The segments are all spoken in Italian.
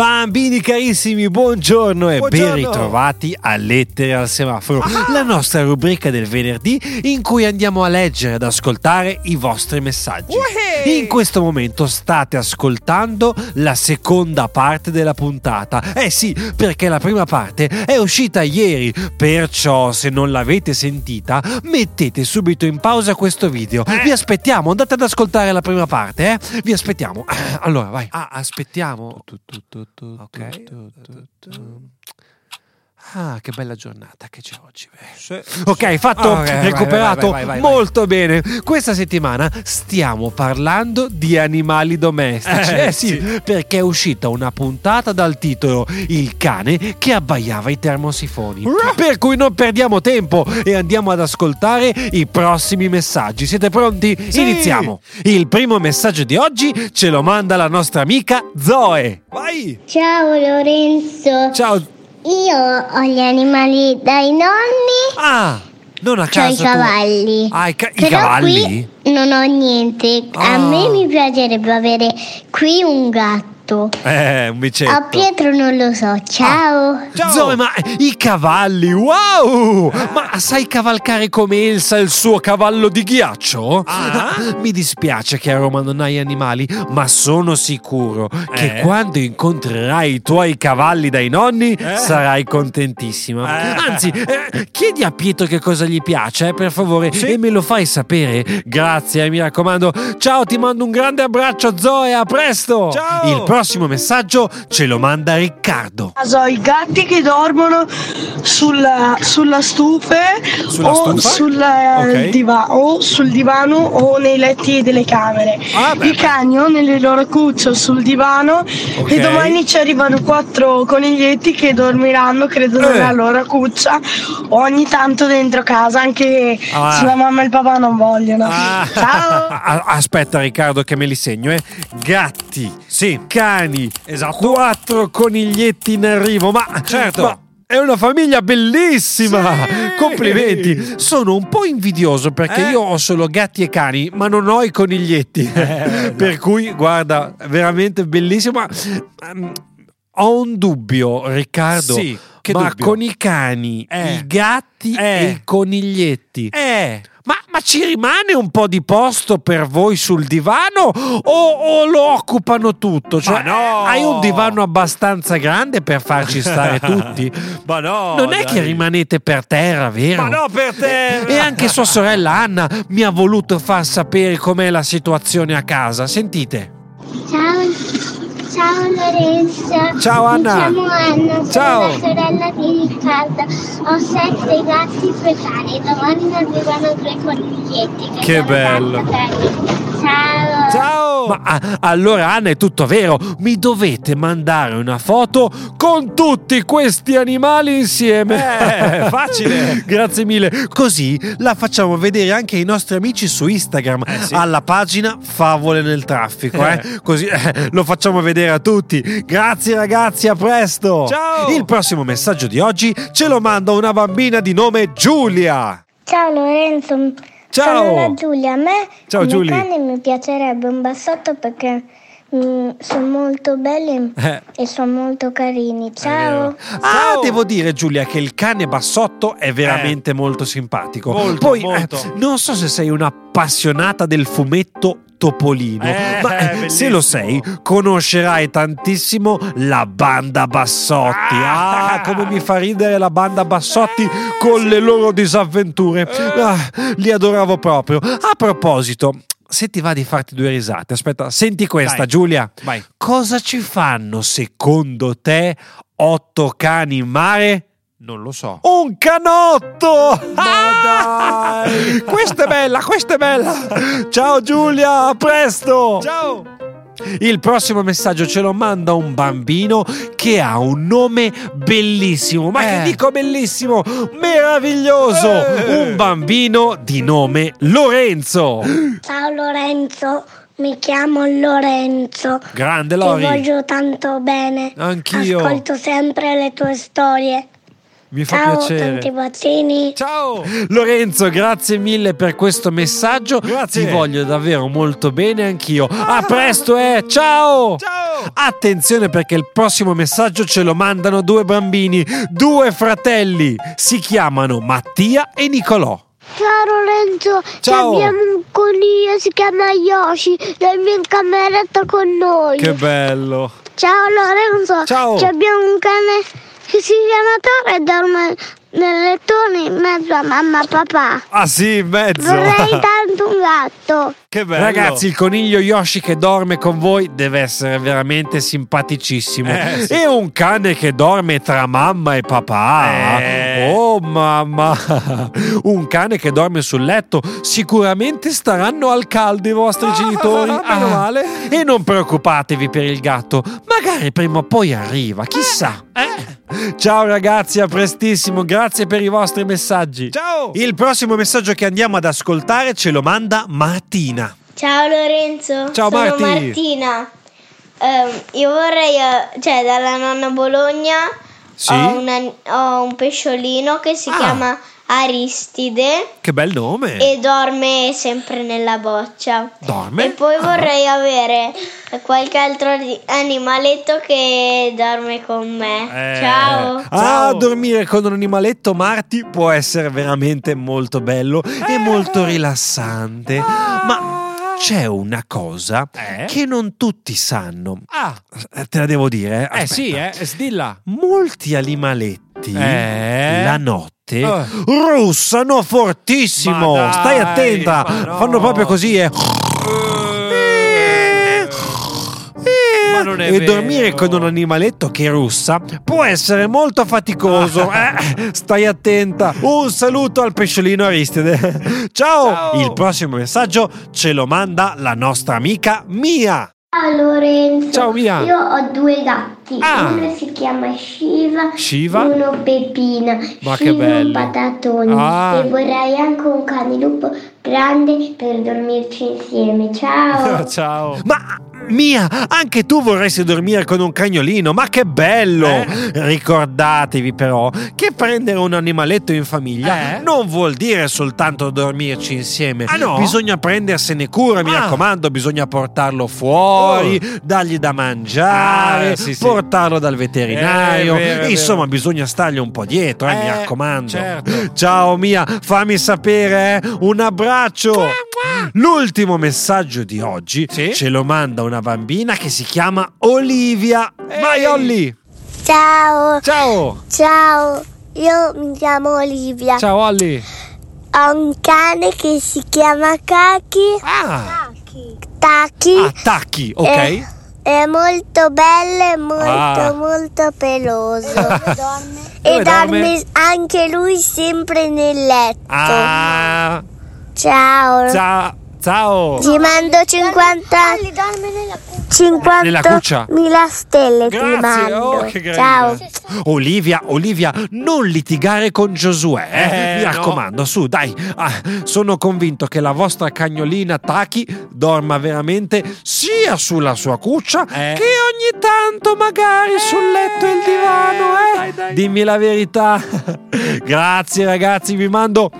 Bambini carissimi, buongiorno e Buongiorno. ben ritrovati a Lettere al semaforo, Ah. la nostra rubrica del venerdì in cui andiamo a leggere ed ascoltare i vostri messaggi. Uè! In questo momento state ascoltando la seconda parte della puntata. Eh sì, perché la prima parte è uscita ieri, perciò se non l'avete sentita, mettete subito in pausa questo video. Eh. Vi aspettiamo, andate ad ascoltare la prima parte, eh? Vi aspettiamo. Allora, vai. Ah, aspettiamo. Ok. Ah, che bella giornata che c'è oggi. beh. Ok, fatto, Ok, vai, recuperato. vai, vai, vai, vai. Molto bene. Questa settimana stiamo parlando di animali domestici. Eh, Eh, sì, sì. perché è uscita una puntata dal titolo Il cane che abbaiava i termosifoni. Per cui non perdiamo tempo e andiamo ad ascoltare i prossimi messaggi. Siete pronti? Sì. Iniziamo. Il primo messaggio di oggi ce lo manda la nostra amica Zoe. Vai! Ciao Lorenzo, Ciao. Io ho gli animali dai nonni, Ah, non a ho i caso. tu- cavalli. Ah, i, ca- i Però cavalli? qui non ho niente. Ah. A me mi piacerebbe avere qui un gatto. Eh, un bicetto. A Pietro non lo so. Ciao. Ciao! Zoe, ma i cavalli, wow! Ma sai cavalcare come Elsa il suo cavallo di ghiaccio? Ah? Mi dispiace che a Roma non hai animali, ma sono sicuro che Eh? quando incontrerai i tuoi cavalli dai nonni Eh? sarai contentissima. Eh? Anzi, eh, chiedi a Pietro che cosa gli piace, eh, per favore, Sì. e me lo fai sapere. Grazie, eh, mi raccomando. Ciao, ti mando un grande abbraccio, Zoe, a presto! Ciao! Il prossimo messaggio ce lo manda Riccardo. caso i gatti che dormono sulla, sulla stufe Sulla o, stufa? sul, eh, Ok. diva- o sul divano o nei letti delle camere. Ah, beh, I cani o nelle loro cucce o sul divano Ok. e domani ci arrivano quattro coniglietti che dormiranno credo Eh. nella loro cuccia o ogni tanto dentro casa anche Ah. se la mamma e il papà non vogliono. Ah. Ciao! Aspetta Riccardo che me li segno, eh. Gatti, Sì. cani, Esatto. quattro coniglietti in arrivo, ma Certo. ma è una famiglia bellissima! Sì. Complimenti! Sono un po' invidioso perché Eh? io ho solo gatti e cani, ma non ho i coniglietti. Eh, per cui, guarda, veramente bellissimo. Ma, ehm, ho un dubbio, Riccardo. Sì, che ma dubbio? con i cani, Eh. i gatti Eh. e i coniglietti. Eh! Ma, ma ci rimane un po' di posto per voi sul divano o, o lo occupano tutto? Cioè, Ma no! Hai un divano abbastanza grande per farci stare tutti? Ma no! non è dai. che rimanete per terra, vero? Ma no, per te! E anche sua sorella Anna mi ha voluto far sapere com'è la situazione a casa. Sentite. Ciao. Ciao Lorenzo. Ciao, Anna. Mi chiamo Anna, sono Ciao. la sorella di Riccardo. Ho sette gatti e due cani. Domani mi arrivano due coniglietti. Che sono bello. Ciao. Ciao! Ma ah, allora Anna è tutto vero, mi dovete mandare una foto con tutti questi animali insieme. Eh, facile. Grazie mille. Così la facciamo vedere anche ai nostri amici su Instagram Eh, sì. alla pagina Favole nel traffico, eh? Eh. Così eh, lo facciamo vedere a tutti. Grazie ragazzi, a presto. Ciao. Il prossimo messaggio di oggi ce lo manda una bambina di nome Giulia. Ciao Lorenzo. Ciao. Sono la Giulia. A me Ciao, come Giulia. cane mi piacerebbe un bassotto perché sono molto belli Eh. e sono molto carini. Ciao. Ah, Ciao. devo dire Giulia che il cane bassotto è veramente molto simpatico. Molto, Poi molto. eh, non so se sei un'appassionata del fumetto Topolino, Eh, ma eh, se bellissimo. lo sei conoscerai tantissimo la banda Bassotti. Ah, Ah. come mi fa ridere la banda Bassotti con le loro disavventure. Ah, li adoravo proprio. A proposito, se ti va di farti due risate, aspetta, senti questa Dai. Giulia. Vai. Cosa ci fanno secondo te otto cani in mare? Non lo so. Un canotto! Ma dai! questa è bella, questa è bella! Ciao Giulia, a presto! Ciao! Il prossimo messaggio ce lo manda un bambino che ha un nome bellissimo. Ma Eh. che dico bellissimo? Meraviglioso! Eh. Un bambino di nome Lorenzo. Ciao Lorenzo. Mi chiamo Lorenzo. Grande Ti Lori. voglio tanto bene. Anch'io. Ascolto sempre le tue storie. Mi fa Ciao, piacere. tanti bacini. Ciao. Lorenzo, grazie mille per questo messaggio. Grazie. Ti voglio davvero molto bene anch'io. A presto, eh. Ciao. Ciao. Attenzione perché il prossimo messaggio ce lo mandano due bambini, due fratelli. Si chiamano Mattia e Nicolò. Ciao Lorenzo, Ciao. abbiamo un coniglio, si chiama Yoshi, dorme in cameretta con noi. Che bello. Ciao Lorenzo, Ciao. Ci abbiamo un cane che si chiama Toro e dorme nel lettone in mezzo a mamma e papà. Ah sì, in mezzo. Vorrei tanto un gatto. Che bello. Ragazzi, il coniglio Yoshi che dorme con voi deve essere veramente simpaticissimo. Eh, sì. E un cane che dorme tra mamma e papà. Eh. Oh mamma! Un cane che dorme sul letto. Sicuramente staranno al caldo i vostri genitori. meno Ah. male. E non preoccupatevi per il gatto. Magari prima o poi arriva, chissà. Eh. Ciao ragazzi, a prestissimo. Grazie per i vostri messaggi. Ciao. Il prossimo messaggio che andiamo ad ascoltare ce lo manda Martina. Ciao Lorenzo, Ciao, sono Marti. Martina. Ehm, io vorrei, eh, cioè dalla nonna Bologna Sì? ho, una- ho un pesciolino che si Ah. chiama Aristide Che bel nome. e dorme sempre nella boccia. Dorme? E poi Ah. vorrei avere qualche altro animaletto che dorme con me. Eh. Ciao. Ah, Ciao. dormire con un animaletto Marti può essere veramente molto bello e molto rilassante. Ma c'è una cosa Eh? che non tutti sanno. Ah. Eh, Te la devo dire. Eh Aspetta. sì, eh. Sdilla. Molti animaletti Eh? la notte Oh. russano fortissimo. Dai, Stai attenta. no. Fanno proprio così eh. Non è e vero. dormire con un animaletto che russa può essere molto faticoso. Eh, stai attenta. Un saluto al pesciolino Aristide. Ciao. Ciao. Il prossimo messaggio ce lo manda la nostra amica Mia. Ciao Lorenzo. Ciao, Mia. Io ho due gatti. Ah. Uno si chiama Shiva, Shiva? uno Peppina. Ma che Shiva bello. un patatone. Ah. E vorrei anche un cane lupo grande per dormirci insieme. Ciao. Ciao. Ma Mia, anche tu vorresti dormire con un cagnolino, ma che bello! Eh? Ricordatevi però che prendere un animaletto in famiglia Eh? non vuol dire soltanto dormirci insieme. Ah, no? Bisogna prendersene cura, mi Ah. raccomando, bisogna portarlo fuori, dargli da mangiare, Ah, sì, sì. portarlo dal veterinario. Eh, vero, Insomma, bisogna stargli un po' dietro, eh, mi Eh, raccomando. certo. Ciao Mia, fammi sapere, eh? Un abbraccio. L'ultimo messaggio di oggi Sì? ce lo manda una bambina che si chiama Olivia. Vai Ehi. Olli. Ciao. Ciao. Ciao. Io mi chiamo Olivia. Ciao Olli. Ho un cane che si chiama Kaki. Ah, Taki. attacchi, ok? Eh, È molto bello e molto Ah. molto peloso. Dove e dorme anche lui sempre nel letto. Ah, Ciao. ciao. Ciao. Ti mando 50 50 Nella cuccia? mila stelle ti Grazie, mando. oh, che. Ciao. Olivia, Olivia, non litigare con Giosuè. eh? Eh, Mi no. raccomando, su, dai. Ah, sono convinto che la vostra cagnolina Taki dorma veramente sia sulla sua cuccia Eh. che ogni tanto magari sul letto e il divano. Eh? dai, dai. Dimmi la verità. Grazie ragazzi, vi mando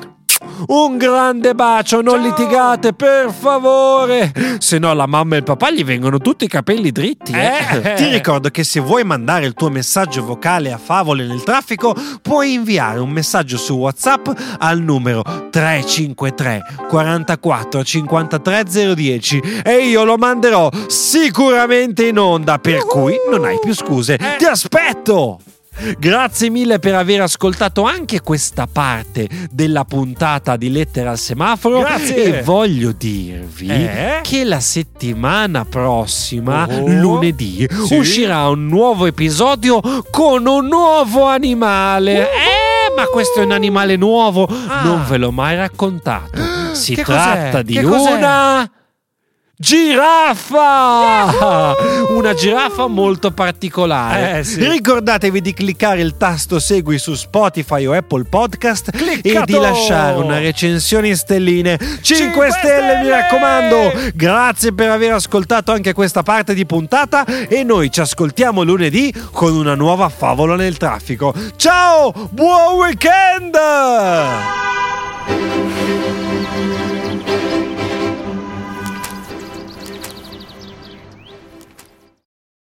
un grande bacio, non Ciao. litigate, per favore. Se no, la mamma e il papà gli vengono tutti i capelli dritti. eh. Eh. Ti ricordo che se vuoi mandare il tuo messaggio vocale a favole nel traffico, puoi inviare un messaggio su WhatsApp al numero 353 44 53 010 e io lo manderò sicuramente in onda, per cui non hai più scuse. Ti aspetto! Grazie mille per aver ascoltato anche questa parte della puntata di Lettera al semaforo. Grazie. E voglio dirvi Eh? che la settimana prossima, Oh. lunedì, Sì. uscirà un nuovo episodio con un nuovo animale. Eh, ma questo è un animale nuovo, Ah. non ve l'ho mai raccontato. Si Che tratta cos'è? di Che cos'è? Giraffa! Una giraffa molto particolare. Eh, sì. Ricordatevi di cliccare il tasto segui su Spotify o Apple Podcast e Cliccato! di lasciare una recensione in stelline. 5, Cinque stelle, mi stelle! raccomando! Grazie per aver ascoltato anche questa parte di puntata e noi ci ascoltiamo lunedì con una nuova favola nel traffico. Ciao! Buon weekend!